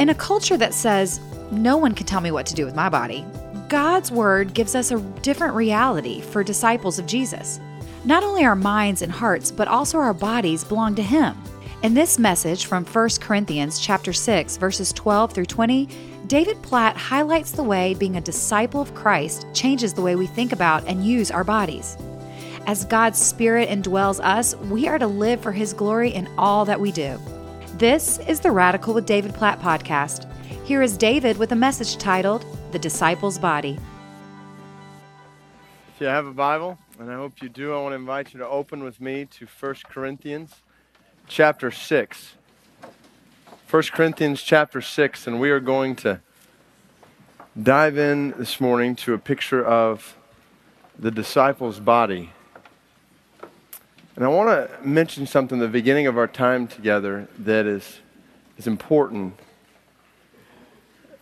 In a culture that says, no one can tell me what to do with my body, God's Word gives us a different reality for disciples of Jesus. Not only our minds and hearts, but also our bodies belong to Him. In this message from 1 Corinthians chapter 6 verses 12 through 20, David Platt highlights the way being a disciple of Christ changes the way we think about and use our bodies. As God's Spirit indwells us, we are to live for His glory in all that we do. This is the Radical with David Platt podcast. Here is David with a message titled The Disciple's Body. If you have a Bible, and I hope you do, I want to invite you to open with me to 1 Corinthians chapter 6. 1 Corinthians chapter 6, and we are going to dive in this morning to a picture of the disciple's body. And I want to mention something at the beginning of our time together that is, is important.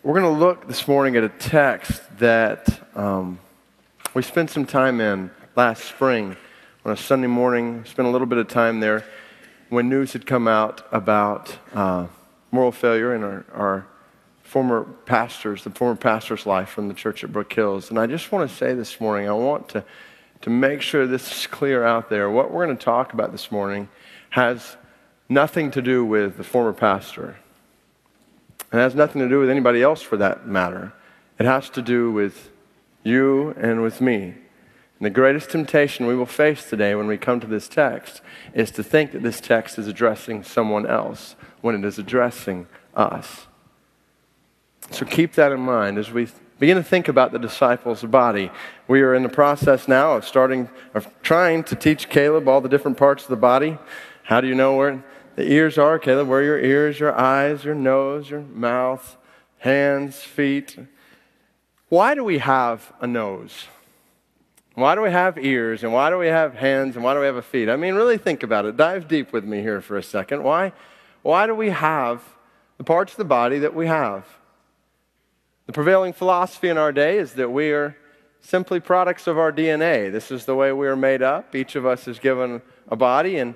We're going to look this morning at a text that um, we spent some time in last spring on a Sunday morning. Spent a little bit of time there when news had come out about uh, moral failure in our, our former pastors, the former pastor's life from the church at Brook Hills. And I just want to say this morning, I want to to make sure this is clear out there, what we're going to talk about this morning has nothing to do with the former pastor. It has nothing to do with anybody else for that matter. It has to do with you and with me. And the greatest temptation we will face today when we come to this text is to think that this text is addressing someone else when it is addressing us. So keep that in mind as we begin to think about the disciples' body. We are in the process now of starting, of trying to teach Caleb all the different parts of the body. How do you know where the ears are, Caleb? Where your ears, your eyes, your nose, your mouth, hands, feet. Why do we have a nose? Why do we have ears? And why do we have hands? And why do we have a feet? I mean, really think about it. Dive deep with me here for a second. Why, why do we have the parts of the body that we have? The prevailing philosophy in our day is that we are simply products of our DNA. This is the way we are made up. Each of us is given a body, and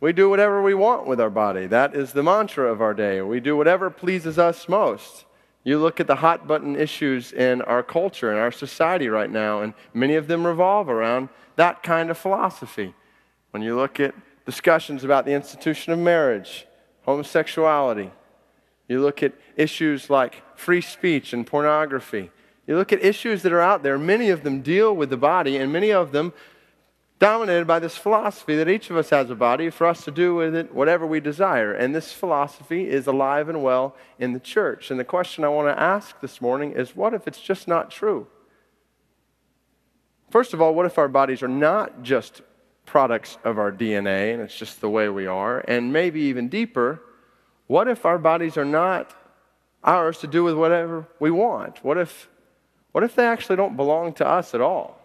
we do whatever we want with our body. That is the mantra of our day. We do whatever pleases us most. You look at the hot button issues in our culture, in our society right now, and many of them revolve around that kind of philosophy. When you look at discussions about the institution of marriage, homosexuality, you look at issues like free speech and pornography. You look at issues that are out there, many of them deal with the body, and many of them dominated by this philosophy that each of us has a body for us to do with it whatever we desire. And this philosophy is alive and well in the church. And the question I want to ask this morning is what if it's just not true? First of all, what if our bodies are not just products of our DNA and it's just the way we are? And maybe even deeper, what if our bodies are not ours to do with whatever we want? What if, what if they actually don't belong to us at all?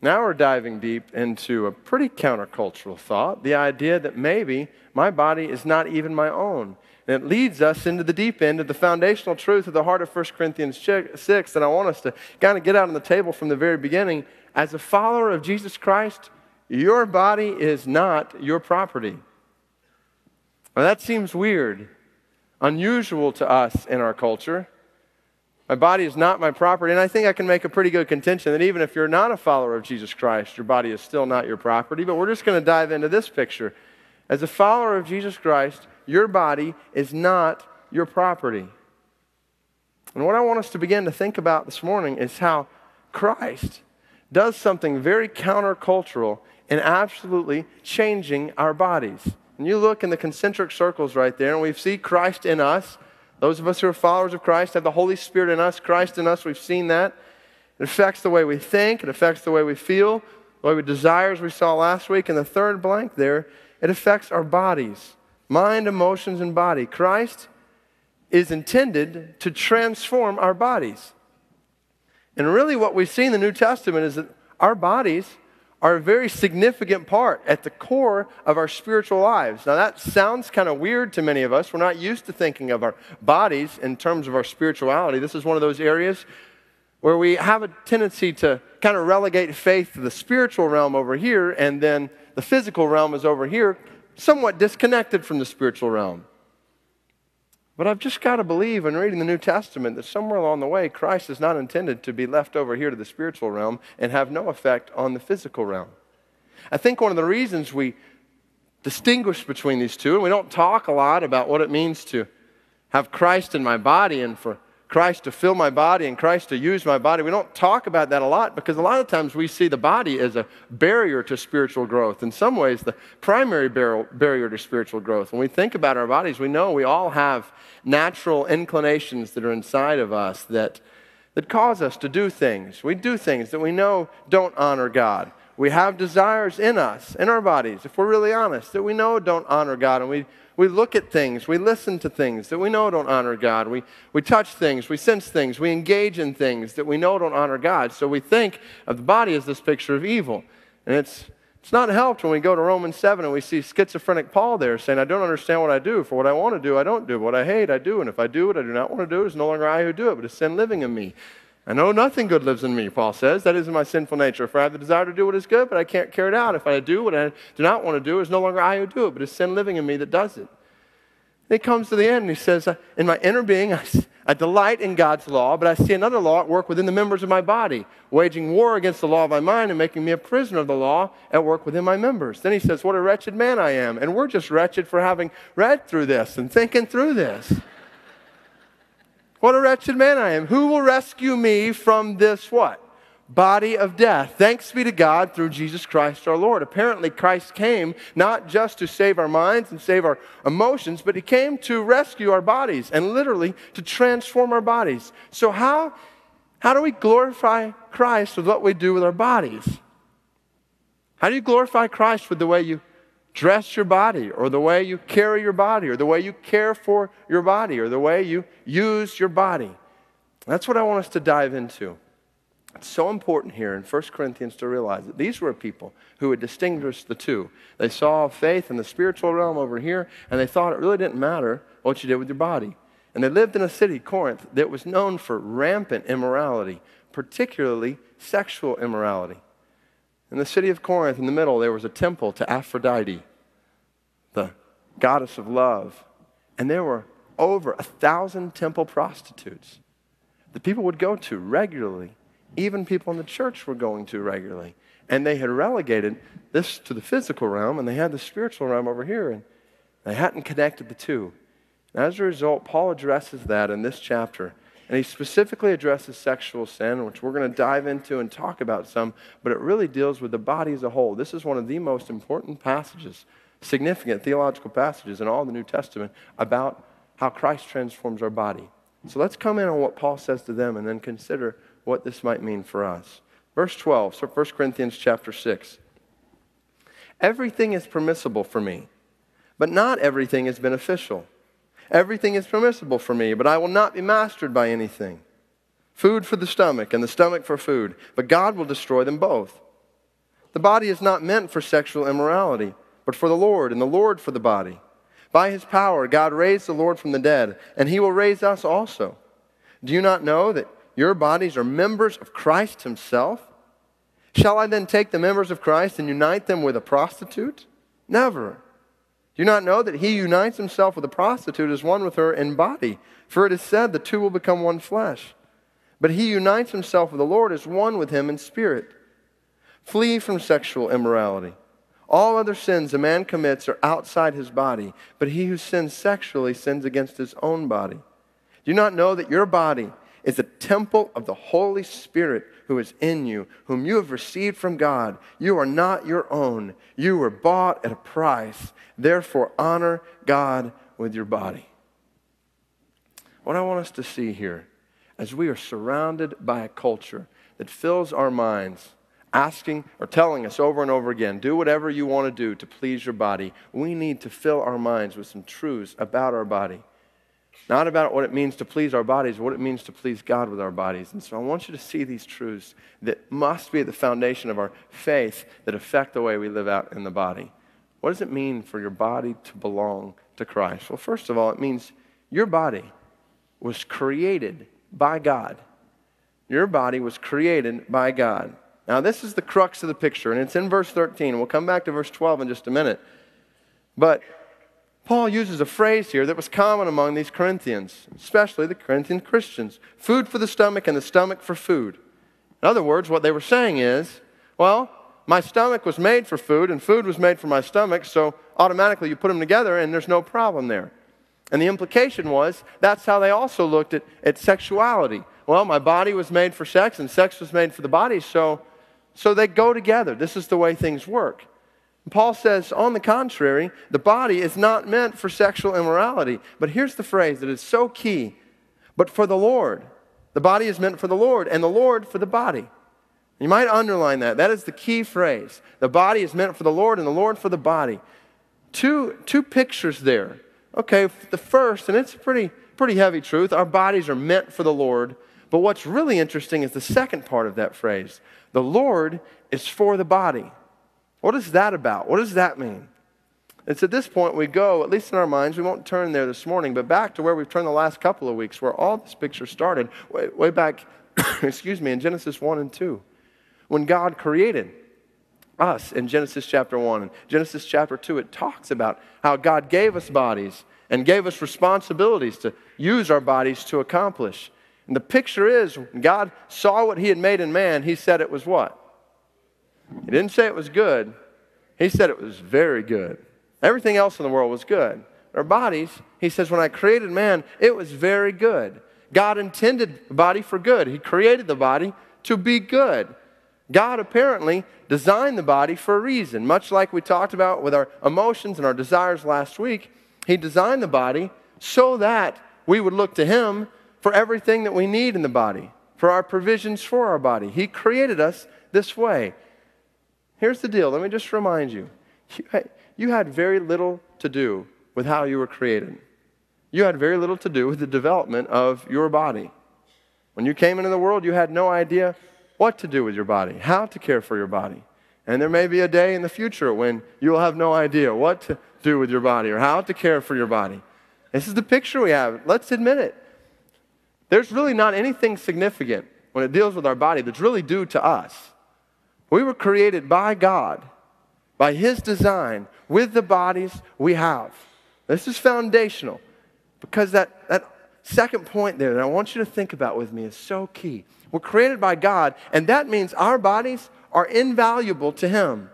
Now we're diving deep into a pretty countercultural thought the idea that maybe my body is not even my own. And it leads us into the deep end of the foundational truth of the heart of 1 Corinthians 6. And I want us to kind of get out on the table from the very beginning. As a follower of Jesus Christ, your body is not your property. Now, that seems weird, unusual to us in our culture. My body is not my property, and I think I can make a pretty good contention that even if you're not a follower of Jesus Christ, your body is still not your property. But we're just going to dive into this picture. As a follower of Jesus Christ, your body is not your property. And what I want us to begin to think about this morning is how Christ does something very countercultural in absolutely changing our bodies. And you look in the concentric circles right there, and we see Christ in us. Those of us who are followers of Christ have the Holy Spirit in us, Christ in us. We've seen that. It affects the way we think, it affects the way we feel, the way we desire, as we saw last week. And the third blank there, it affects our bodies mind, emotions, and body. Christ is intended to transform our bodies. And really, what we see in the New Testament is that our bodies are a very significant part at the core of our spiritual lives. Now, that sounds kind of weird to many of us. We're not used to thinking of our bodies in terms of our spirituality. This is one of those areas where we have a tendency to kind of relegate faith to the spiritual realm over here, and then the physical realm is over here, somewhat disconnected from the spiritual realm. But I've just got to believe in reading the New Testament that somewhere along the way, Christ is not intended to be left over here to the spiritual realm and have no effect on the physical realm. I think one of the reasons we distinguish between these two, and we don't talk a lot about what it means to have Christ in my body and for Christ to fill my body and Christ to use my body. We don't talk about that a lot because a lot of times we see the body as a barrier to spiritual growth. In some ways, the primary barrier to spiritual growth. When we think about our bodies, we know we all have natural inclinations that are inside of us that, that cause us to do things. We do things that we know don't honor God. We have desires in us, in our bodies, if we're really honest, that we know don't honor God, and we we look at things, we listen to things that we know don't honor God. We, we touch things, we sense things, we engage in things that we know don't honor God. So we think of the body as this picture of evil. And it's, it's not helped when we go to Romans 7 and we see schizophrenic Paul there saying, I don't understand what I do. For what I want to do, I don't do. What I hate, I do. And if I do what I do not want to do, it's no longer I who do it, but it's sin living in me. I know oh, nothing good lives in me, Paul says. That is in my sinful nature. For I have the desire to do what is good, but I can't carry it out. If I do what I do not want to do, it's no longer I who do it, but it's sin living in me that does it. And he comes to the end and he says, uh, In my inner being, I, I delight in God's law, but I see another law at work within the members of my body, waging war against the law of my mind and making me a prisoner of the law at work within my members. Then he says, What a wretched man I am. And we're just wretched for having read through this and thinking through this. What a wretched man I am. Who will rescue me from this what? Body of death. Thanks be to God through Jesus Christ our Lord. Apparently, Christ came not just to save our minds and save our emotions, but He came to rescue our bodies and literally to transform our bodies. So, how, how do we glorify Christ with what we do with our bodies? How do you glorify Christ with the way you dress your body, or the way you carry your body, or the way you care for your body, or the way you use your body. That's what I want us to dive into. It's so important here in 1 Corinthians to realize that these were people who had distinguished the two. They saw faith in the spiritual realm over here, and they thought it really didn't matter what you did with your body. And they lived in a city, Corinth, that was known for rampant immorality, particularly sexual immorality. In the city of Corinth, in the middle, there was a temple to Aphrodite, the goddess of love. And there were over a thousand temple prostitutes that people would go to regularly. Even people in the church were going to regularly. And they had relegated this to the physical realm, and they had the spiritual realm over here, and they hadn't connected the two. And as a result, Paul addresses that in this chapter and he specifically addresses sexual sin, which we're going to dive into and talk about some, but it really deals with the body as a whole. This is one of the most important passages, significant theological passages in all the New Testament about how Christ transforms our body. So let's come in on what Paul says to them and then consider what this might mean for us. Verse 12, so 1 Corinthians chapter 6. Everything is permissible for me, but not everything is beneficial. Everything is permissible for me, but I will not be mastered by anything. Food for the stomach, and the stomach for food, but God will destroy them both. The body is not meant for sexual immorality, but for the Lord, and the Lord for the body. By his power, God raised the Lord from the dead, and he will raise us also. Do you not know that your bodies are members of Christ himself? Shall I then take the members of Christ and unite them with a prostitute? Never. Do you not know that he unites himself with a prostitute as one with her in body? For it is said, the two will become one flesh. But he unites himself with the Lord as one with him in spirit. Flee from sexual immorality. All other sins a man commits are outside his body, but he who sins sexually sins against his own body. Do you not know that your body is a temple of the Holy Spirit who is in you, whom you have received from God. You are not your own. You were bought at a price. Therefore, honor God with your body. What I want us to see here, as we are surrounded by a culture that fills our minds asking or telling us over and over again, do whatever you want to do to please your body, we need to fill our minds with some truths about our body. Not about what it means to please our bodies, what it means to please God with our bodies. And so I want you to see these truths that must be at the foundation of our faith that affect the way we live out in the body. What does it mean for your body to belong to Christ? Well, first of all, it means your body was created by God. Your body was created by God. Now, this is the crux of the picture, and it's in verse 13. We'll come back to verse 12 in just a minute. But Paul uses a phrase here that was common among these Corinthians, especially the Corinthian Christians food for the stomach and the stomach for food. In other words, what they were saying is, well, my stomach was made for food and food was made for my stomach, so automatically you put them together and there's no problem there. And the implication was that's how they also looked at, at sexuality. Well, my body was made for sex and sex was made for the body, so, so they go together. This is the way things work. Paul says, on the contrary, the body is not meant for sexual immorality. But here's the phrase that is so key but for the Lord. The body is meant for the Lord, and the Lord for the body. You might underline that. That is the key phrase. The body is meant for the Lord, and the Lord for the body. Two, two pictures there. Okay, the first, and it's a pretty, pretty heavy truth our bodies are meant for the Lord. But what's really interesting is the second part of that phrase the Lord is for the body. What is that about? What does that mean? It's at this point we go, at least in our minds, we won't turn there this morning, but back to where we've turned the last couple of weeks, where all this picture started, way, way back, excuse me, in Genesis 1 and 2, when God created us in Genesis chapter 1 and Genesis chapter 2, it talks about how God gave us bodies and gave us responsibilities to use our bodies to accomplish. And the picture is God saw what He had made in man, He said it was what? He didn't say it was good, he said it was very good. Everything else in the world was good. Our bodies, he says, when I created man, it was very good. God intended the body for good. He created the body to be good. God apparently designed the body for a reason. Much like we talked about with our emotions and our desires last week, He designed the body so that we would look to Him for everything that we need in the body, for our provisions for our body. He created us this way. Here's the deal. Let me just remind you. You had very little to do with how you were created. You had very little to do with the development of your body. When you came into the world, you had no idea what to do with your body, how to care for your body. And there may be a day in the future when you'll have no idea what to do with your body or how to care for your body. This is the picture we have. Let's admit it. There's really not anything significant when it deals with our body that's really due to us. We were created by God, by His design, with the bodies we have. This is foundational because that, that second point there that I want you to think about with me is so key. We're created by God, and that means our bodies are invaluable to Him.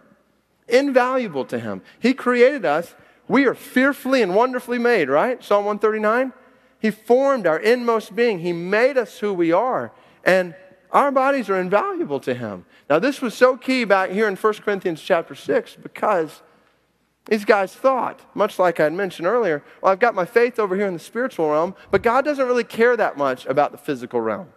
Invaluable to Him. He created us. We are fearfully and wonderfully made, right? Psalm 139. He formed our inmost being. He made us who we are. And our bodies are invaluable to him. Now, this was so key back here in 1 Corinthians chapter 6 because these guys thought, much like I had mentioned earlier, well, I've got my faith over here in the spiritual realm, but God doesn't really care that much about the physical realm.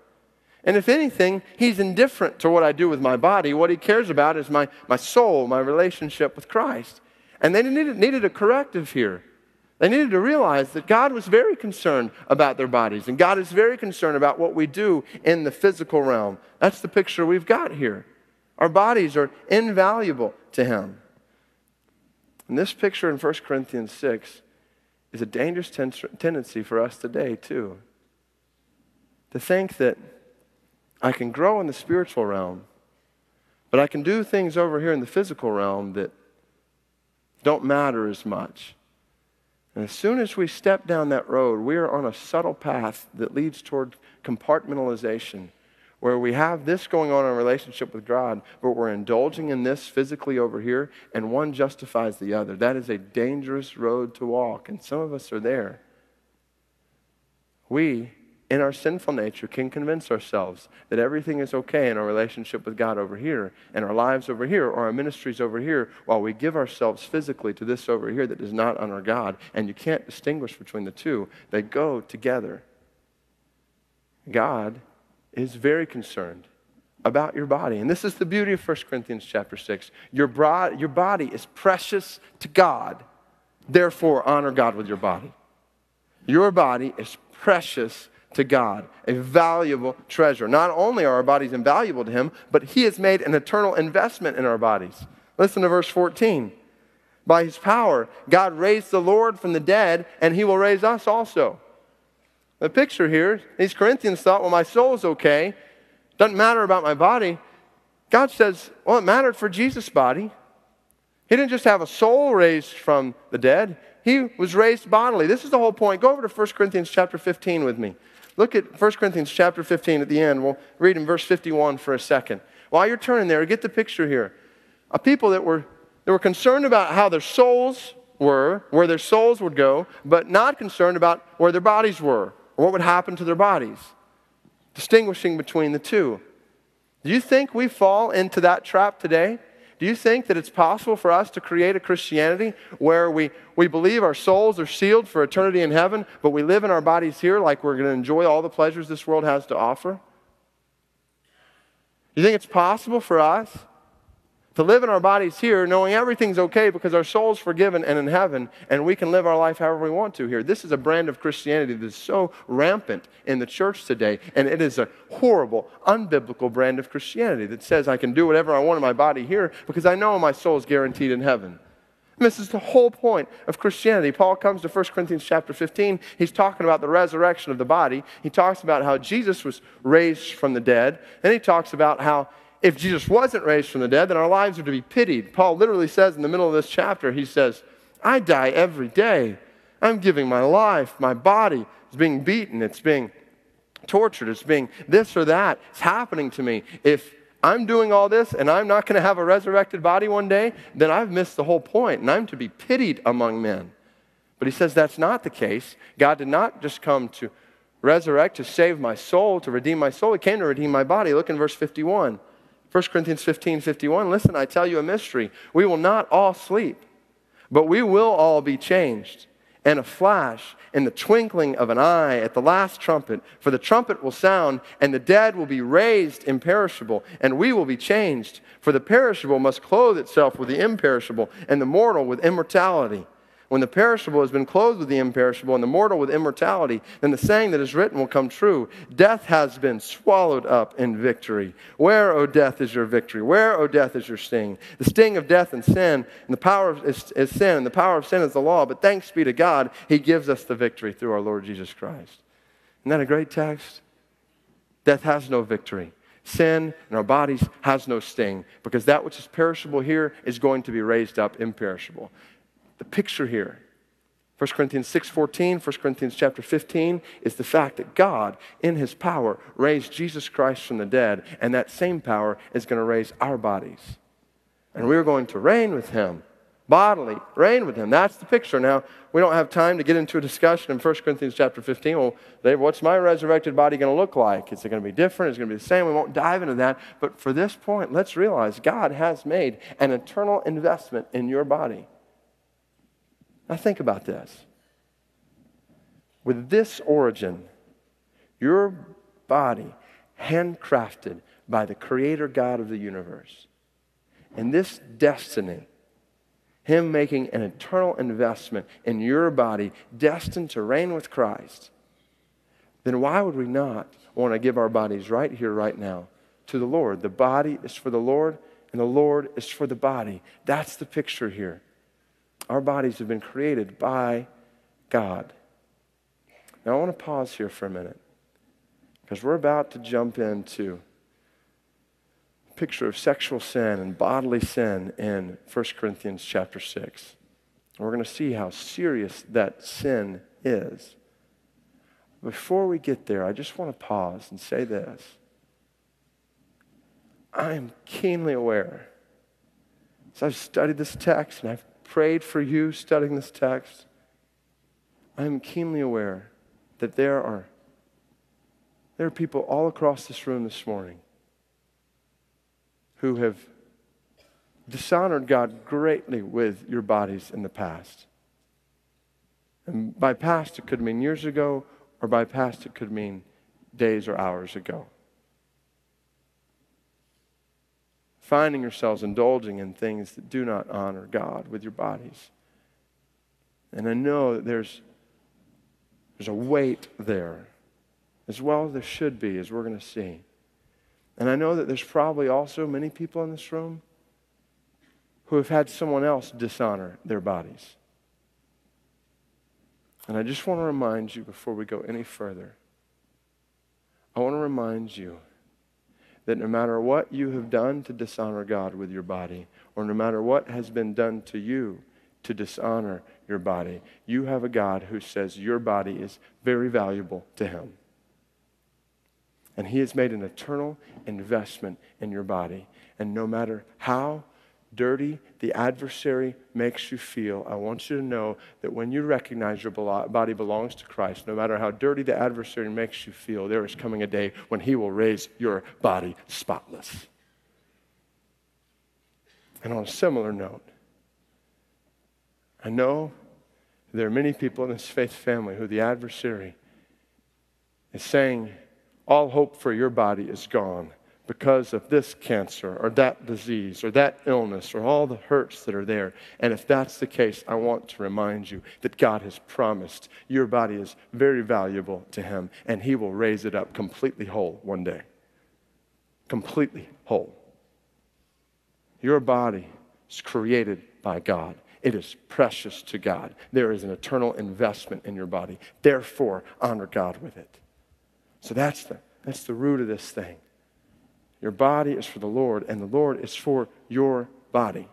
And if anything, He's indifferent to what I do with my body. What He cares about is my, my soul, my relationship with Christ. And they needed, needed a corrective here. They needed to realize that God was very concerned about their bodies, and God is very concerned about what we do in the physical realm. That's the picture we've got here. Our bodies are invaluable to Him. And this picture in 1 Corinthians 6 is a dangerous ten- tendency for us today, too. To think that I can grow in the spiritual realm, but I can do things over here in the physical realm that don't matter as much. And as soon as we step down that road, we are on a subtle path that leads toward compartmentalization, where we have this going on in a relationship with God, but we're indulging in this physically over here, and one justifies the other. That is a dangerous road to walk, and some of us are there. We in our sinful nature, can convince ourselves that everything is okay in our relationship with God over here, and our lives over here, or our ministries over here, while we give ourselves physically to this over here that does not honor God. And you can't distinguish between the two, they go together. God is very concerned about your body. And this is the beauty of 1 Corinthians chapter 6. Your, your body is precious to God. Therefore, honor God with your body. Your body is precious to God, a valuable treasure. Not only are our bodies invaluable to Him, but He has made an eternal investment in our bodies. Listen to verse 14. By His power, God raised the Lord from the dead, and He will raise us also. The picture here, these Corinthians thought, well, my soul's okay. Doesn't matter about my body. God says, well, it mattered for Jesus' body. He didn't just have a soul raised from the dead, He was raised bodily. This is the whole point. Go over to 1 Corinthians chapter 15 with me. Look at 1 Corinthians chapter 15 at the end. We'll read in verse 51 for a second. While you're turning there, get the picture here. A people that were, that were concerned about how their souls were, where their souls would go, but not concerned about where their bodies were or what would happen to their bodies. Distinguishing between the two. Do you think we fall into that trap today? Do you think that it's possible for us to create a Christianity where we, we believe our souls are sealed for eternity in heaven, but we live in our bodies here like we're going to enjoy all the pleasures this world has to offer? Do you think it's possible for us to live in our bodies here knowing everything's okay because our soul's forgiven and in heaven and we can live our life however we want to here. This is a brand of Christianity that is so rampant in the church today and it is a horrible, unbiblical brand of Christianity that says I can do whatever I want in my body here because I know my soul is guaranteed in heaven. This is the whole point of Christianity. Paul comes to 1 Corinthians chapter 15. He's talking about the resurrection of the body. He talks about how Jesus was raised from the dead. Then he talks about how if Jesus wasn't raised from the dead, then our lives are to be pitied. Paul literally says in the middle of this chapter, he says, I die every day. I'm giving my life, my body is being beaten, it's being tortured, it's being this or that. It's happening to me. If I'm doing all this and I'm not going to have a resurrected body one day, then I've missed the whole point, and I'm to be pitied among men. But he says that's not the case. God did not just come to resurrect, to save my soul, to redeem my soul. He came to redeem my body. Look in verse 51. 1 Corinthians 15 51. Listen, I tell you a mystery. We will not all sleep, but we will all be changed. In a flash, in the twinkling of an eye, at the last trumpet. For the trumpet will sound, and the dead will be raised imperishable, and we will be changed. For the perishable must clothe itself with the imperishable, and the mortal with immortality. When the perishable has been clothed with the imperishable and the mortal with immortality, then the saying that is written will come true Death has been swallowed up in victory. Where, O death, is your victory? Where, O death, is your sting? The sting of death and sin, and the power of, is, is sin, and the power of sin is the law. But thanks be to God, He gives us the victory through our Lord Jesus Christ. Isn't that a great text? Death has no victory sin in our bodies has no sting because that which is perishable here is going to be raised up imperishable the picture here 1 Corinthians 6:14, 1 Corinthians chapter 15 is the fact that God in his power raised Jesus Christ from the dead and that same power is going to raise our bodies. And we're going to reign with him bodily, reign with him. That's the picture. Now, we don't have time to get into a discussion in 1 Corinthians chapter 15. Well, Dave, what's my resurrected body going to look like? Is it going to be different? Is it going to be the same? We won't dive into that. But for this point, let's realize God has made an eternal investment in your body. Now, think about this. With this origin, your body, handcrafted by the Creator God of the universe, and this destiny, Him making an eternal investment in your body, destined to reign with Christ, then why would we not want to give our bodies right here, right now, to the Lord? The body is for the Lord, and the Lord is for the body. That's the picture here. Our bodies have been created by God. Now, I want to pause here for a minute because we're about to jump into a picture of sexual sin and bodily sin in 1 Corinthians chapter 6. And We're going to see how serious that sin is. Before we get there, I just want to pause and say this. I am keenly aware, as I've studied this text and I've prayed for you studying this text, I am keenly aware that there are, there are people all across this room this morning who have dishonored God greatly with your bodies in the past. And by past, it could mean years ago, or by past, it could mean days or hours ago. Finding yourselves indulging in things that do not honor God with your bodies. And I know that there's, there's a weight there, as well as there should be, as we're going to see. And I know that there's probably also many people in this room who have had someone else dishonor their bodies. And I just want to remind you before we go any further, I want to remind you that no matter what you have done to dishonor God with your body, or no matter what has been done to you to dishonor your body. You have a God who says your body is very valuable to him. And he has made an eternal investment in your body. And no matter how dirty the adversary makes you feel, I want you to know that when you recognize your body belongs to Christ, no matter how dirty the adversary makes you feel, there is coming a day when he will raise your body spotless. And on a similar note, I know there are many people in this faith family who the adversary is saying, all hope for your body is gone because of this cancer or that disease or that illness or all the hurts that are there. And if that's the case, I want to remind you that God has promised your body is very valuable to Him and He will raise it up completely whole one day. Completely whole. Your body is created by God. It is precious to God. There is an eternal investment in your body. Therefore, honor God with it. So that's the, that's the root of this thing. Your body is for the Lord, and the Lord is for your body.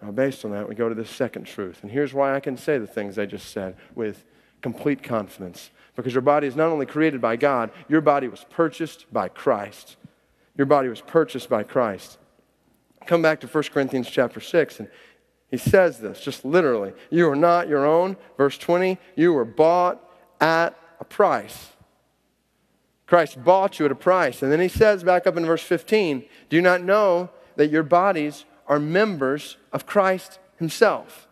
Now, based on that, we go to the second truth. And here's why I can say the things I just said with complete confidence. Because your body is not only created by God, your body was purchased by Christ. Your body was purchased by Christ. Come back to 1 Corinthians chapter 6, and he says this just literally. You are not your own. Verse 20, you were bought at a price. Christ bought you at a price. And then he says back up in verse 15, Do you not know that your bodies are members of Christ himself?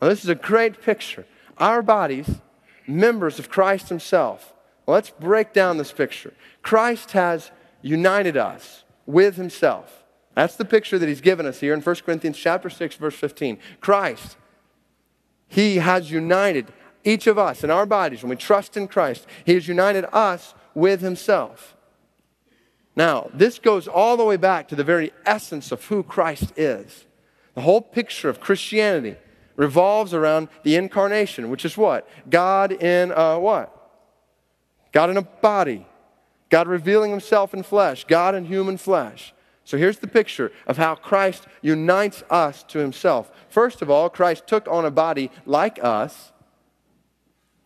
Now, this is a great picture. Our bodies, members of Christ himself. Well, let's break down this picture. Christ has united us with himself. That's the picture that he's given us here in 1 Corinthians chapter 6 verse 15. Christ he has united each of us in our bodies when we trust in Christ. He has united us with himself. Now, this goes all the way back to the very essence of who Christ is. The whole picture of Christianity revolves around the incarnation, which is what? God in a what? God in a body. God revealing himself in flesh. God in human flesh. So here's the picture of how Christ unites us to himself. First of all, Christ took on a body like us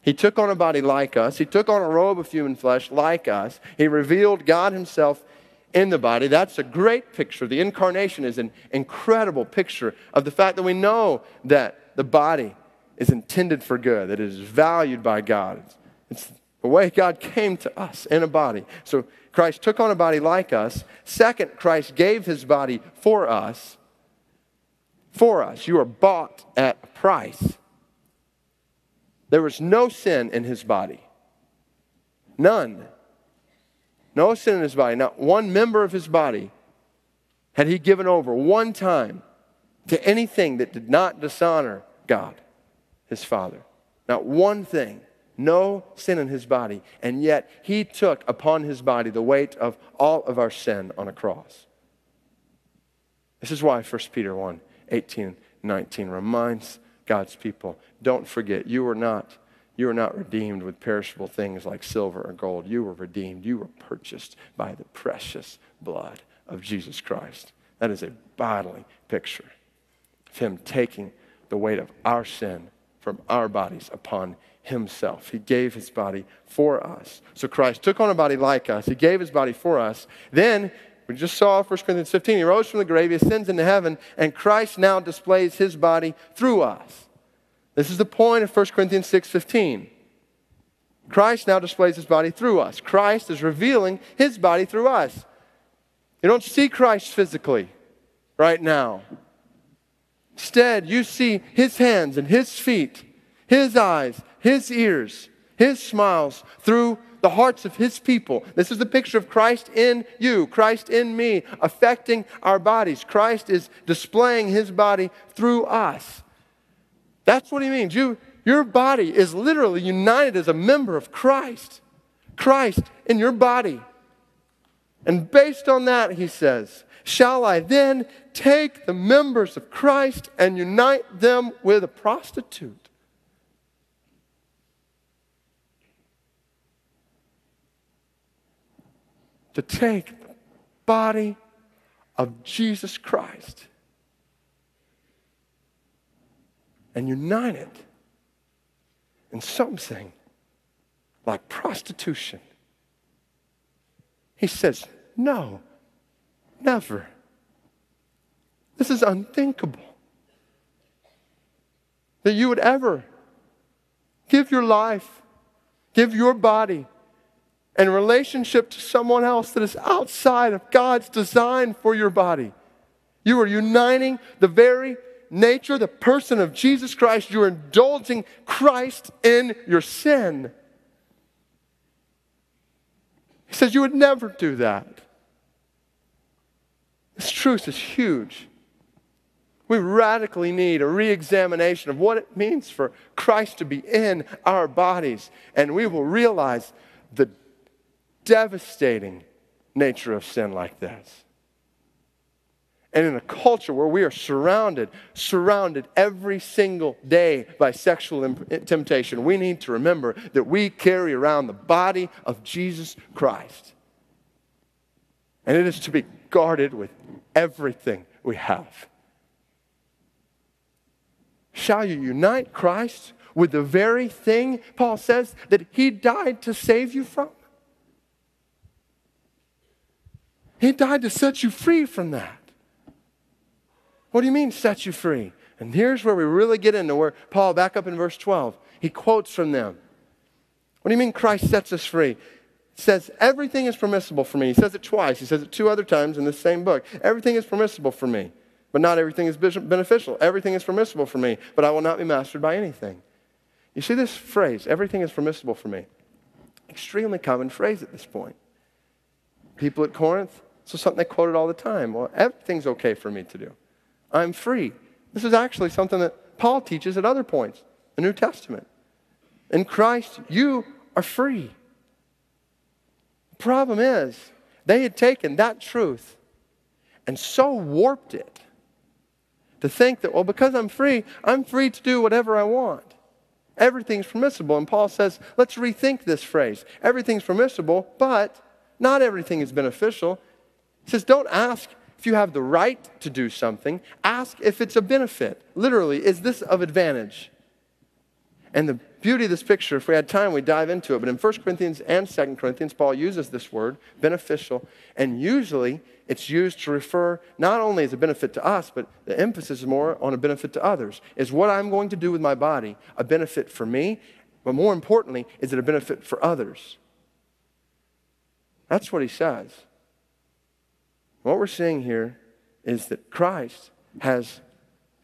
he took on a body like us. He took on a robe of human flesh like us. He revealed God Himself in the body. That's a great picture. The incarnation is an incredible picture of the fact that we know that the body is intended for good, that it is valued by God. It's, it's the way God came to us in a body. So Christ took on a body like us. Second, Christ gave His body for us. For us. You are bought at a price. There was no sin in his body. None. No sin in his body. Not one member of his body had he given over one time to anything that did not dishonor God, his Father. Not one thing. No sin in his body. And yet he took upon his body the weight of all of our sin on a cross. This is why 1 Peter 1 18, 19 reminds God's people. Don't forget, you were not you were not redeemed with perishable things like silver or gold. You were redeemed. You were purchased by the precious blood of Jesus Christ. That is a bodily picture of Him taking the weight of our sin from our bodies upon Himself. He gave His body for us. So Christ took on a body like us, He gave His body for us. Then we just saw 1 Corinthians 15. He rose from the grave, he ascends into heaven, and Christ now displays his body through us. This is the point of 1 Corinthians 6:15. Christ now displays his body through us. Christ is revealing his body through us. You don't see Christ physically right now. Instead, you see his hands and his feet, his eyes, his ears, his smiles through the hearts of his people. This is the picture of Christ in you, Christ in me, affecting our bodies. Christ is displaying his body through us. That's what he means. You, your body is literally united as a member of Christ. Christ in your body. And based on that, he says, Shall I then take the members of Christ and unite them with a prostitute? To take the body of Jesus Christ and unite it in something like prostitution. He says, No, never. This is unthinkable. That you would ever give your life, give your body, and relationship to someone else that is outside of God's design for your body. You are uniting the very nature, the person of Jesus Christ. You're indulging Christ in your sin. He says you would never do that. This truth is huge. We radically need a re examination of what it means for Christ to be in our bodies, and we will realize the devastating nature of sin like this. And in a culture where we are surrounded, surrounded every single day by sexual temptation, we need to remember that we carry around the body of Jesus Christ. And it is to be guarded with everything we have. Shall you unite Christ with the very thing, Paul says, that he died to save you from? He died to set you free from that. What do you mean, set you free? And here's where we really get into where Paul, back up in verse 12, he quotes from them. What do you mean Christ sets us free? He says, Everything is permissible for me. He says it twice. He says it two other times in the same book. Everything is permissible for me, but not everything is beneficial. Everything is permissible for me, but I will not be mastered by anything. You see this phrase, everything is permissible for me. Extremely common phrase at this point. People at Corinth, is something they quoted all the time. Well, everything's okay for me to do. I'm free. This is actually something that Paul teaches at other points, the New Testament. In Christ, you are free. The problem is, they had taken that truth and so warped it to think that, well, because I'm free, I'm free to do whatever I want. Everything's permissible. And Paul says, let's rethink this phrase. Everything's permissible, but not everything is beneficial. He says, don't ask if you have the right to do something, ask if it's a benefit. Literally, is this of advantage? And the beauty of this picture, if we had time, we'd dive into it. But in 1 Corinthians and 2 Corinthians, Paul uses this word, beneficial, and usually it's used to refer not only as a benefit to us, but the emphasis is more on a benefit to others. Is what I'm going to do with my body a benefit for me? But more importantly, is it a benefit for others? That's what he says. What we're seeing here is that Christ has,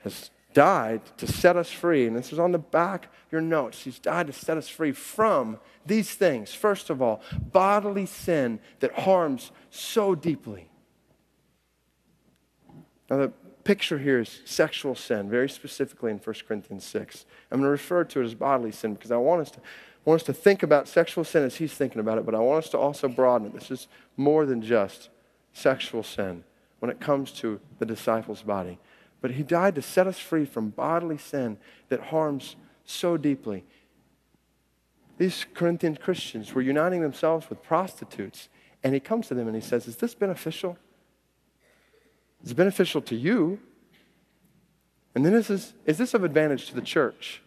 has died to set us free. And this is on the back of your notes. He's died to set us free from these things. First of all, bodily sin that harms so deeply. Now, the picture here is sexual sin, very specifically in 1 Corinthians 6. I'm going to refer to it as bodily sin because I want us to. I want us to think about sexual sin as he's thinking about it, but I want us to also broaden it. This is more than just sexual sin when it comes to the disciples' body. But he died to set us free from bodily sin that harms so deeply. These Corinthian Christians were uniting themselves with prostitutes. And he comes to them and he says, Is this beneficial? Is it beneficial to you? And then is this, is this of advantage to the church?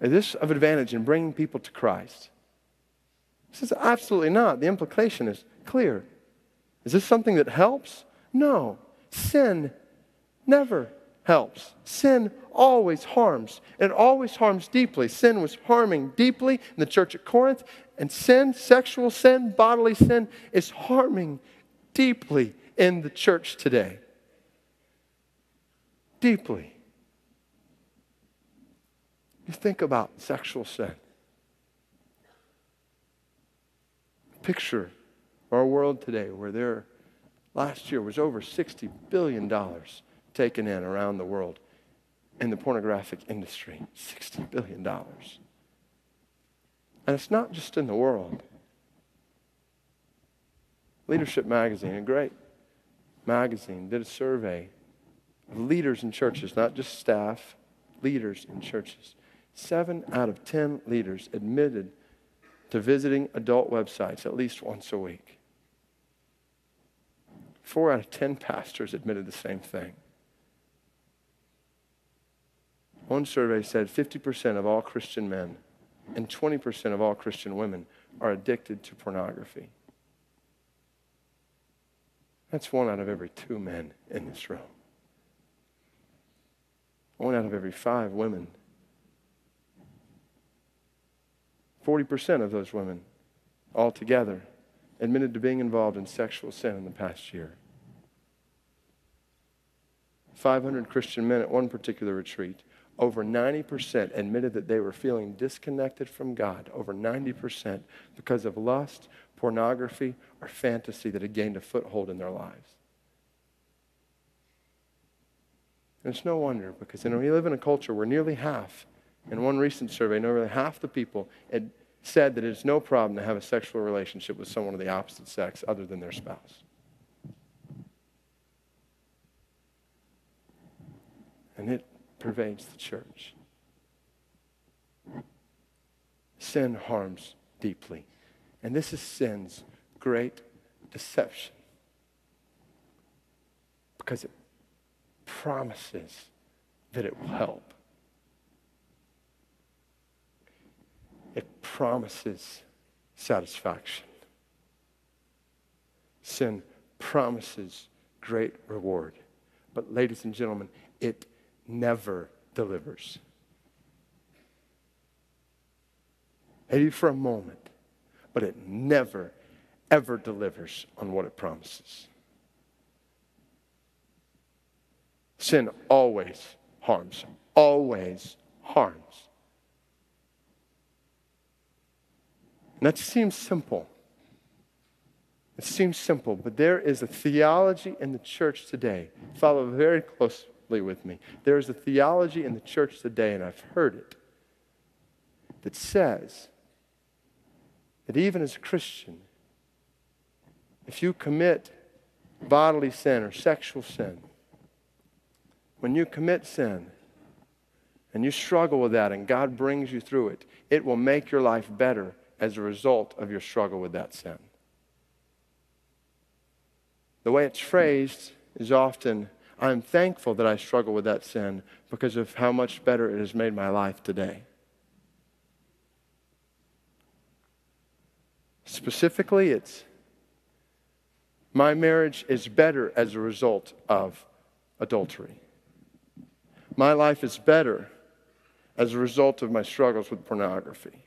Is this of advantage in bringing people to Christ? He says, Absolutely not. The implication is clear. Is this something that helps? No. Sin never helps. Sin always harms. It always harms deeply. Sin was harming deeply in the church at Corinth, and sin, sexual sin, bodily sin, is harming deeply in the church today. Deeply. You think about sexual sin. Picture our world today, where there last year was over $60 billion taken in around the world in the pornographic industry. $60 billion. And it's not just in the world. Leadership Magazine, a great magazine, did a survey of leaders in churches, not just staff, leaders in churches. Seven out of ten leaders admitted to visiting adult websites at least once a week. Four out of ten pastors admitted the same thing. One survey said 50% of all Christian men and 20% of all Christian women are addicted to pornography. That's one out of every two men in this room. One out of every five women. 40% of those women altogether admitted to being involved in sexual sin in the past year. 500 Christian men at one particular retreat, over 90% admitted that they were feeling disconnected from God. Over 90% because of lust, pornography, or fantasy that had gained a foothold in their lives. And it's no wonder because you know, we live in a culture where nearly half, in one recent survey, nearly half the people said that it's no problem to have a sexual relationship with someone of the opposite sex other than their spouse. And it pervades the church. Sin harms deeply. And this is sin's great deception. Because it promises that it will help. It promises satisfaction. Sin promises great reward. But, ladies and gentlemen, it never delivers. Maybe for a moment, but it never, ever delivers on what it promises. Sin always harms, always harms. And that seems simple. It seems simple, but there is a theology in the church today. Follow very closely with me. There is a theology in the church today, and I've heard it, that says that even as a Christian, if you commit bodily sin or sexual sin, when you commit sin and you struggle with that and God brings you through it, it will make your life better as a result of your struggle with that sin. The way it's phrased is often, I'm thankful that I struggle with that sin because of how much better it has made my life today. Specifically, it's my marriage is better as a result of adultery. My life is better as a result of my struggles with pornography.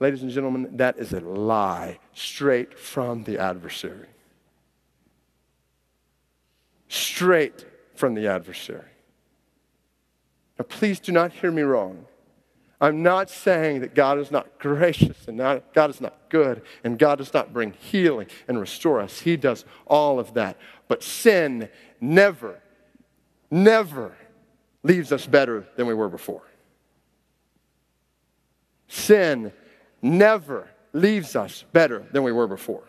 Ladies and gentlemen, that is a lie straight from the adversary. Straight from the adversary. Now, please do not hear me wrong. I'm not saying that God is not gracious and not, God is not good and God does not bring healing and restore us. He does all of that. But sin never, never leaves us better than we were before. Sin never leaves us better than we were before.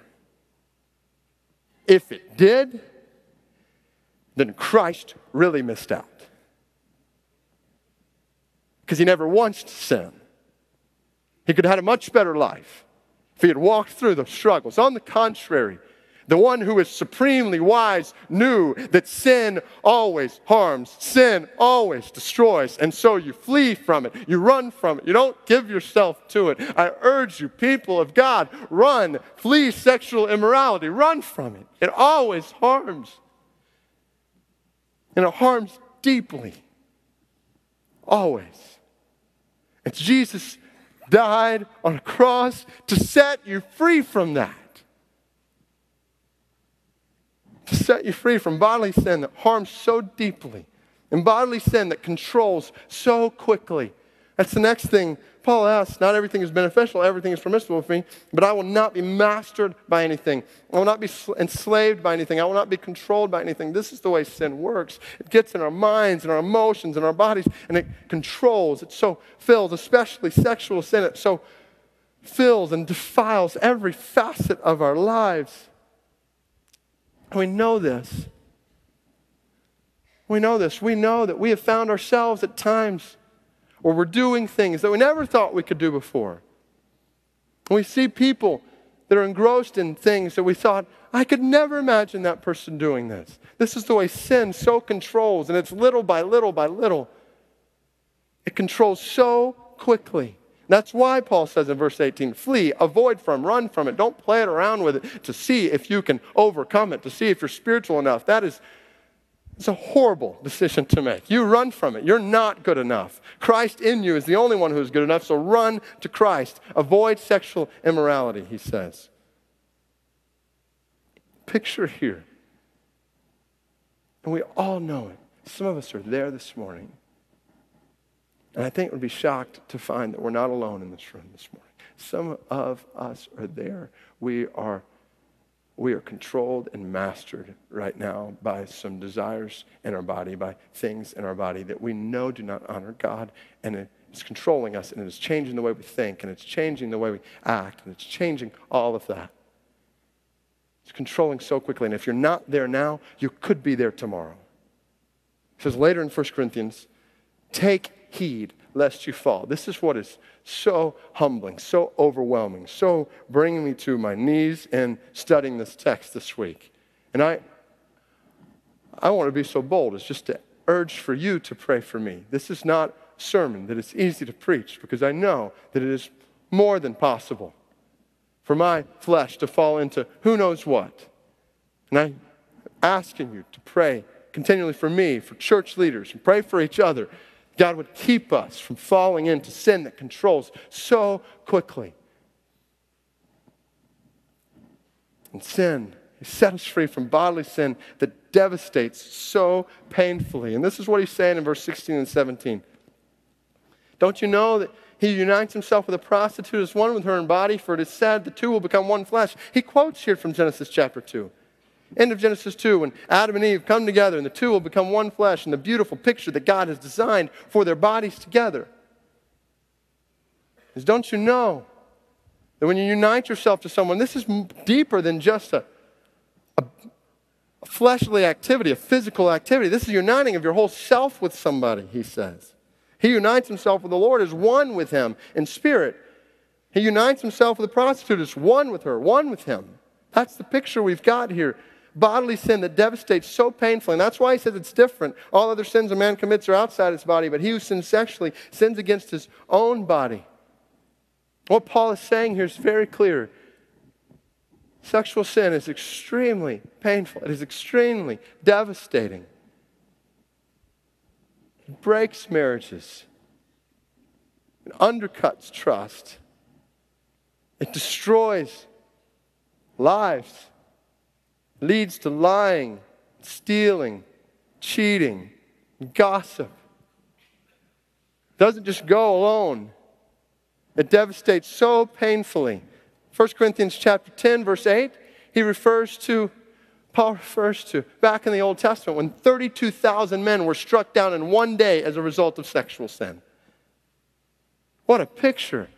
If it did, then Christ really missed out. Because he never once sinned. He could have had a much better life if he had walked through the struggles. On the contrary, the one who is supremely wise knew that sin always harms, sin always destroys, and so you flee from it, you run from it, you don't give yourself to it. I urge you, people of God, run, flee sexual immorality, run from it. It always harms, and it harms deeply, always. And Jesus died on a cross to set you free from that to set you free from bodily sin that harms so deeply and bodily sin that controls so quickly. That's the next thing Paul asks. Not everything is beneficial, everything is permissible for me, but I will not be mastered by anything. I will not be enslaved by anything. I will not be controlled by anything. This is the way sin works. It gets in our minds and our emotions and our bodies, and it controls. It so fills, especially sexual sin, it so fills and defiles every facet of our lives. We know this. We know this. We know that we have found ourselves at times where we're doing things that we never thought we could do before. We see people that are engrossed in things that we thought, I could never imagine that person doing this. This is the way sin so controls, and it's little by little by little. It controls so quickly. That's why Paul says in verse 18 flee, avoid from, run from it. Don't play it around with it to see if you can overcome it, to see if you're spiritual enough. That is it's a horrible decision to make. You run from it. You're not good enough. Christ in you is the only one who is good enough, so run to Christ. Avoid sexual immorality, he says. Picture here. And we all know it. Some of us are there this morning. And I think we'd be shocked to find that we're not alone in this room this morning. Some of us are there. We are we are controlled and mastered right now by some desires in our body, by things in our body that we know do not honor God, and it's controlling us, and it is changing the way we think, and it's changing the way we act, and it's changing all of that. It's controlling so quickly, and if you're not there now, you could be there tomorrow. It says later in 1 Corinthians, take heed lest you fall. This is what is so humbling, so overwhelming, so bringing me to my knees in studying this text this week. And I, I want to be so bold as just to urge for you to pray for me. This is not sermon that it's easy to preach because I know that it is more than possible for my flesh to fall into who knows what. And I'm asking you to pray continually for me, for church leaders, and pray for each other God would keep us from falling into sin that controls so quickly. And sin, He set us free from bodily sin that devastates so painfully. And this is what He's saying in verse 16 and 17. Don't you know that he unites himself with a prostitute as one with her in body, for it is said the two will become one flesh. He quotes here from Genesis chapter 2. End of Genesis 2, when Adam and Eve come together and the two will become one flesh and the beautiful picture that God has designed for their bodies together. Is don't you know that when you unite yourself to someone, this is deeper than just a, a, a fleshly activity, a physical activity. This is uniting of your whole self with somebody, he says. He unites himself with the Lord as one with him in spirit. He unites himself with the prostitute as one with her, one with him. That's the picture we've got here bodily sin that devastates so painfully. And that's why he says it's different. All other sins a man commits are outside his body, but he who sins sexually sins against his own body. What Paul is saying here is very clear. Sexual sin is extremely painful, it is extremely devastating. It breaks marriages, it undercuts trust, it destroys lives leads to lying, stealing, cheating, gossip. Doesn't just go alone. It devastates so painfully. 1 Corinthians chapter 10 verse 8, he refers to Paul refers to back in the Old Testament when 32,000 men were struck down in one day as a result of sexual sin. What a picture.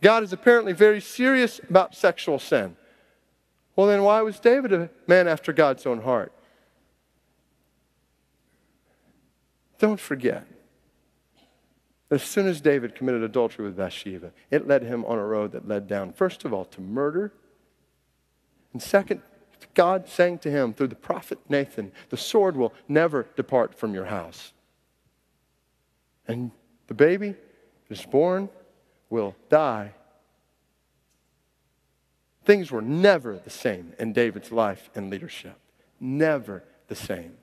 God is apparently very serious about sexual sin. Well, then why was David a man after God's own heart? Don't forget. As soon as David committed adultery with Bathsheba, it led him on a road that led down, first of all, to murder. And second, God saying to him through the prophet Nathan, The sword will never depart from your house. And the baby that is born will die Things were never the same in David's life and leadership. Never the same.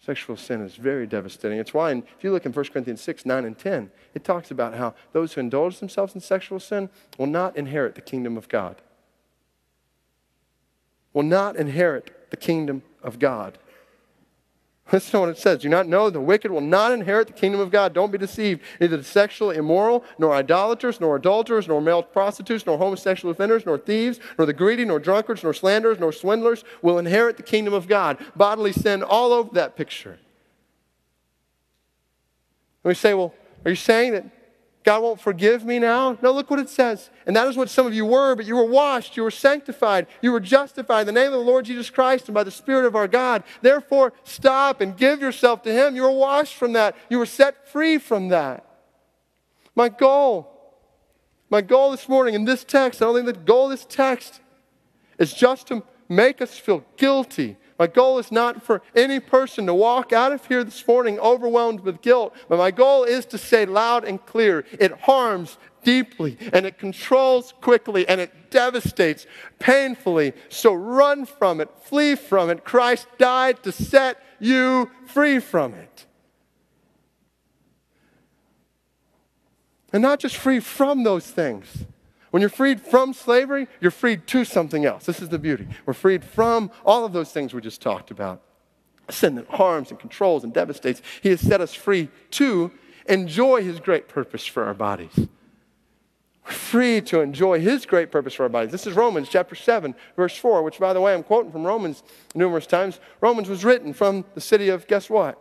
Sexual sin is very devastating. It's why, if you look in 1 Corinthians 6, 9, and 10, it talks about how those who indulge themselves in sexual sin will not inherit the kingdom of God. Will not inherit the kingdom of God. Listen to what it says. Do not know the wicked will not inherit the kingdom of God. Don't be deceived. Neither the sexually immoral, nor idolaters, nor adulterers, nor male prostitutes, nor homosexual offenders, nor thieves, nor the greedy, nor drunkards, nor slanderers, nor swindlers will inherit the kingdom of God. Bodily sin all over that picture. And we say, well, are you saying that God won't forgive me now? No, look what it says. And that is what some of you were, but you were washed, you were sanctified, you were justified in the name of the Lord Jesus Christ and by the Spirit of our God. Therefore, stop and give yourself to Him. You were washed from that, you were set free from that. My goal My goal this morning in this text, I don't think the goal of this text is just to make us feel guilty. My goal is not for any person to walk out of here this morning overwhelmed with guilt, but my goal is to say loud and clear it harms deeply and it controls quickly and it devastates painfully. So run from it, flee from it. Christ died to set you free from it. And not just free from those things. When you're freed from slavery, you're freed to something else. This is the beauty. We're freed from all of those things we just talked about sin that harms and controls and devastates. He has set us free to enjoy His great purpose for our bodies. We're free to enjoy His great purpose for our bodies. This is Romans chapter 7, verse 4, which, by the way, I'm quoting from Romans numerous times. Romans was written from the city of, guess what?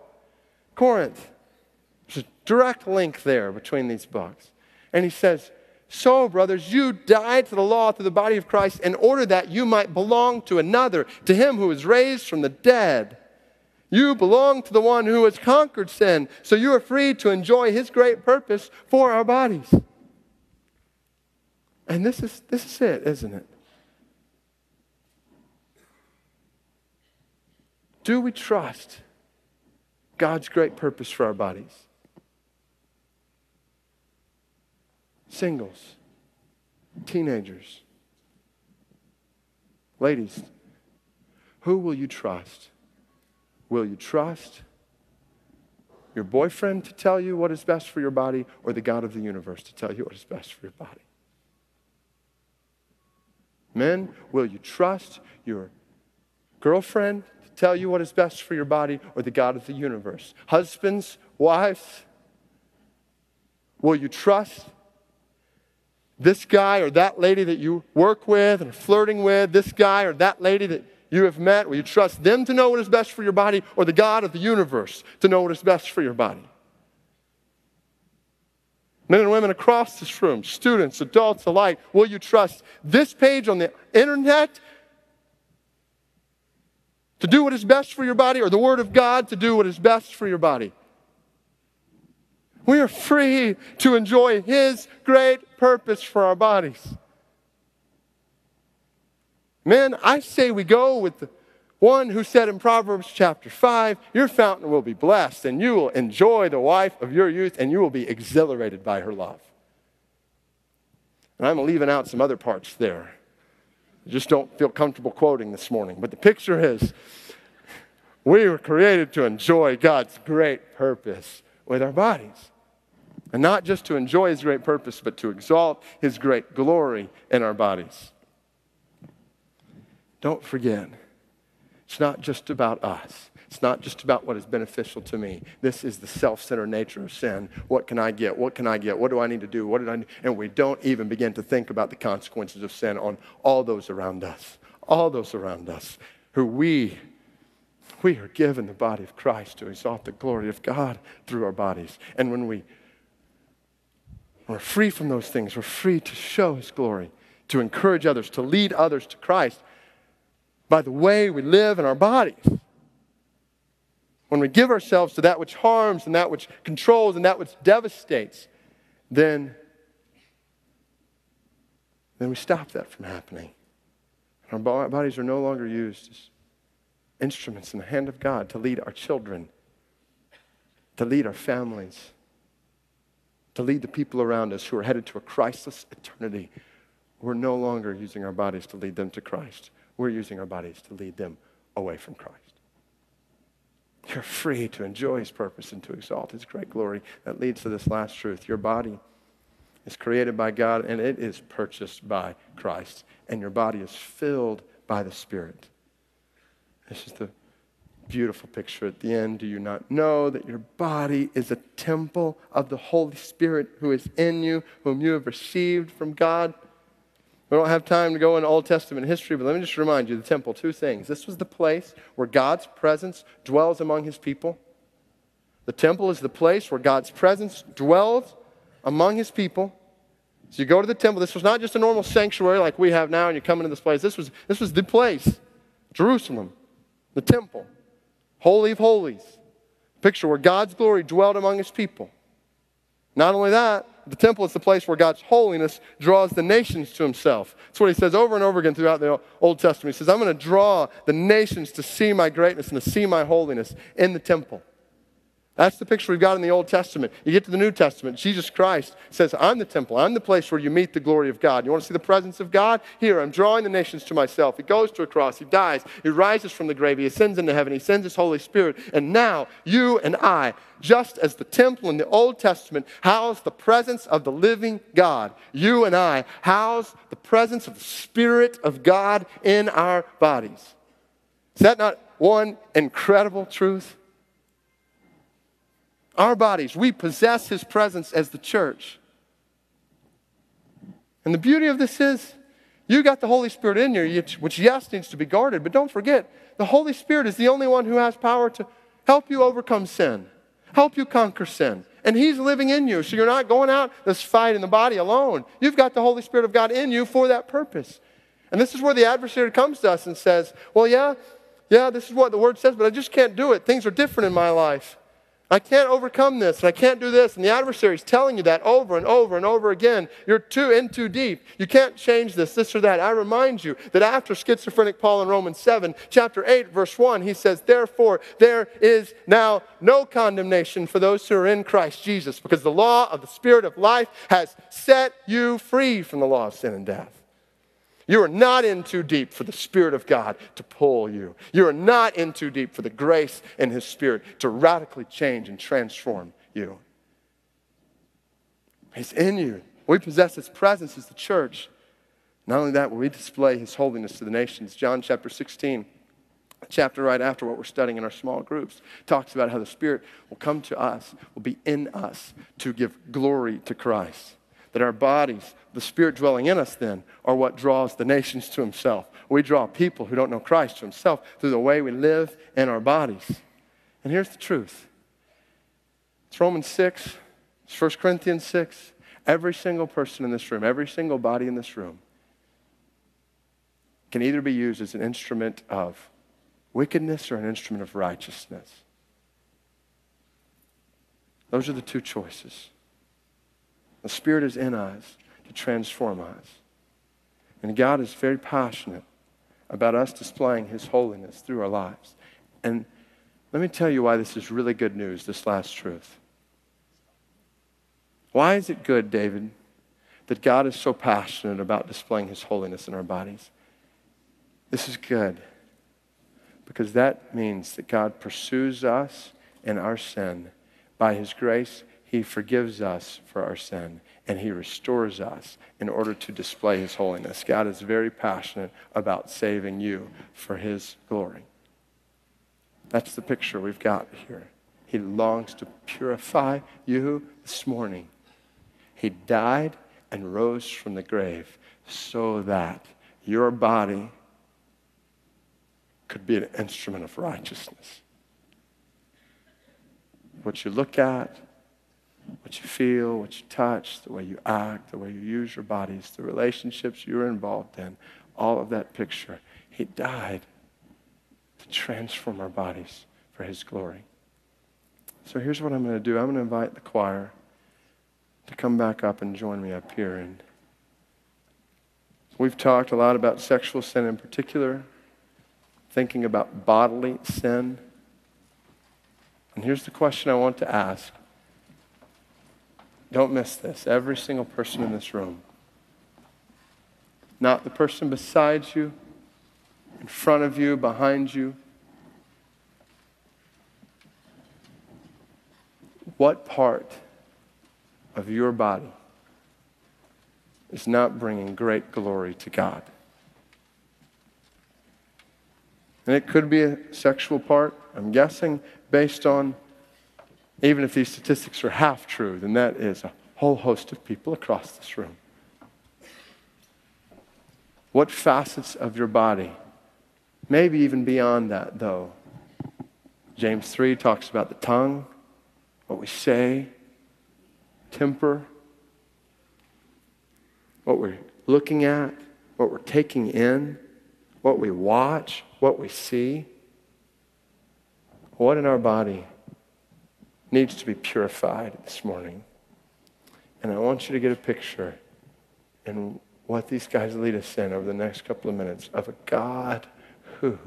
Corinth. There's a direct link there between these books. And he says, so, brothers, you died to the law through the body of Christ in order that you might belong to another, to him who was raised from the dead. You belong to the one who has conquered sin, so you are free to enjoy his great purpose for our bodies. And this is, this is it, isn't it? Do we trust God's great purpose for our bodies? Singles, teenagers, ladies, who will you trust? Will you trust your boyfriend to tell you what is best for your body or the God of the universe to tell you what is best for your body? Men, will you trust your girlfriend to tell you what is best for your body or the God of the universe? Husbands, wives, will you trust this guy or that lady that you work with and flirting with, this guy or that lady that you have met, will you trust them to know what is best for your body or the God of the universe to know what is best for your body? Men and women across this room, students, adults alike, will you trust this page on the internet to do what is best for your body or the Word of God to do what is best for your body? We are free to enjoy His great purpose for our bodies. Men, I say we go with the one who said in Proverbs chapter 5, Your fountain will be blessed, and you will enjoy the wife of your youth, and you will be exhilarated by her love. And I'm leaving out some other parts there. I just don't feel comfortable quoting this morning. But the picture is we were created to enjoy God's great purpose with our bodies. And not just to enjoy his great purpose, but to exalt his great glory in our bodies. Don't forget, it's not just about us. It's not just about what is beneficial to me. This is the self centered nature of sin. What can I get? What can I get? What do I need to do? What did I need? And we don't even begin to think about the consequences of sin on all those around us. All those around us who we we are given the body of Christ to exalt the glory of God through our bodies. And when we we're free from those things. We're free to show His glory, to encourage others, to lead others to Christ by the way we live in our bodies. When we give ourselves to that which harms and that which controls and that which devastates, then, then we stop that from happening. Our bodies are no longer used as instruments in the hand of God to lead our children, to lead our families to lead the people around us who are headed to a Christless eternity. We're no longer using our bodies to lead them to Christ. We're using our bodies to lead them away from Christ. You're free to enjoy His purpose and to exalt His great glory. That leads to this last truth. Your body is created by God and it is purchased by Christ. And your body is filled by the Spirit. This is the beautiful picture at the end. Do you not know that your body is a temple of the Holy Spirit who is in you, whom you have received from God? We don't have time to go into Old Testament history, but let me just remind you the temple, two things. This was the place where God's presence dwells among his people. The temple is the place where God's presence dwells among his people. So you go to the temple. This was not just a normal sanctuary like we have now, and you come into this place. This was, this was the place, Jerusalem, the temple. Holy of Holies. Picture where God's glory dwelled among his people. Not only that, the temple is the place where God's holiness draws the nations to himself. That's what he says over and over again throughout the Old Testament. He says, I'm going to draw the nations to see my greatness and to see my holiness in the temple. That's the picture we've got in the Old Testament. You get to the New Testament, Jesus Christ says, I'm the temple. I'm the place where you meet the glory of God. You want to see the presence of God? Here, I'm drawing the nations to myself. He goes to a cross. He dies. He rises from the grave. He ascends into heaven. He sends his Holy Spirit. And now, you and I, just as the temple in the Old Testament housed the presence of the living God, you and I house the presence of the Spirit of God in our bodies. Is that not one incredible truth? Our bodies, we possess his presence as the church. And the beauty of this is, you got the Holy Spirit in you, which, yes, needs to be guarded, but don't forget, the Holy Spirit is the only one who has power to help you overcome sin, help you conquer sin. And He's living in you. So you're not going out this fight in the body alone. You've got the Holy Spirit of God in you for that purpose. And this is where the adversary comes to us and says, Well, yeah, yeah, this is what the word says, but I just can't do it. Things are different in my life. I can't overcome this, and I can't do this. And the adversary is telling you that over and over and over again. You're too in too deep. You can't change this, this or that. I remind you that after schizophrenic Paul in Romans 7, chapter 8, verse 1, he says, Therefore, there is now no condemnation for those who are in Christ Jesus, because the law of the Spirit of life has set you free from the law of sin and death. You are not in too deep for the Spirit of God to pull you. You are not in too deep for the grace and His Spirit to radically change and transform you. He's in you. We possess His presence as the church. Not only that, but we display His holiness to the nations. John chapter 16 chapter right after what we're studying in our small groups talks about how the spirit will come to us will be in us to give glory to christ that our bodies, the Spirit dwelling in us, then, are what draws the nations to Himself. We draw people who don't know Christ to Himself through the way we live in our bodies. And here's the truth it's Romans 6, it's 1 Corinthians 6. Every single person in this room, every single body in this room, can either be used as an instrument of wickedness or an instrument of righteousness. Those are the two choices. The Spirit is in us to transform us. And God is very passionate about us displaying His holiness through our lives. And let me tell you why this is really good news, this last truth. Why is it good, David, that God is so passionate about displaying His holiness in our bodies? This is good because that means that God pursues us in our sin by His grace he forgives us for our sin and He restores us in order to display His holiness. God is very passionate about saving you for His glory. That's the picture we've got here. He longs to purify you this morning. He died and rose from the grave so that your body could be an instrument of righteousness. What you look at, what you feel, what you touch, the way you act, the way you use your bodies, the relationships you're involved in, all of that picture. He died to transform our bodies for His glory. So here's what I'm going to do I'm going to invite the choir to come back up and join me up here. And we've talked a lot about sexual sin in particular, thinking about bodily sin. And here's the question I want to ask don't miss this. Every single person in this room, not the person beside you, in front of you, behind you. What part of your body is not bringing great glory to God? And it could be a sexual part, I'm guessing, based on even if these statistics are half true, then that is a whole host of people across this room. What facets of your body, maybe even beyond that, though? James 3 talks about the tongue, what we say, temper, what we're looking at, what we're taking in, what we watch, what we see. What in our body needs to be purified this morning. And I want you to get a picture in what these guys lead us in over the next couple of minutes of a God who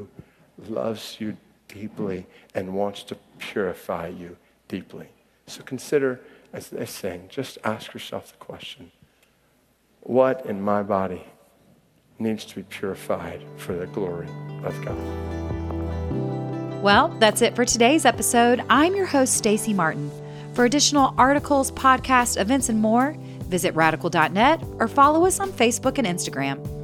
loves you deeply and wants to purify you deeply. So consider as they sing, just ask yourself the question what in my body needs to be purified for the glory of God? Well, that's it for today's episode. I'm your host, Stacy Martin. For additional articles, podcasts, events, and more, visit radical.net or follow us on Facebook and Instagram.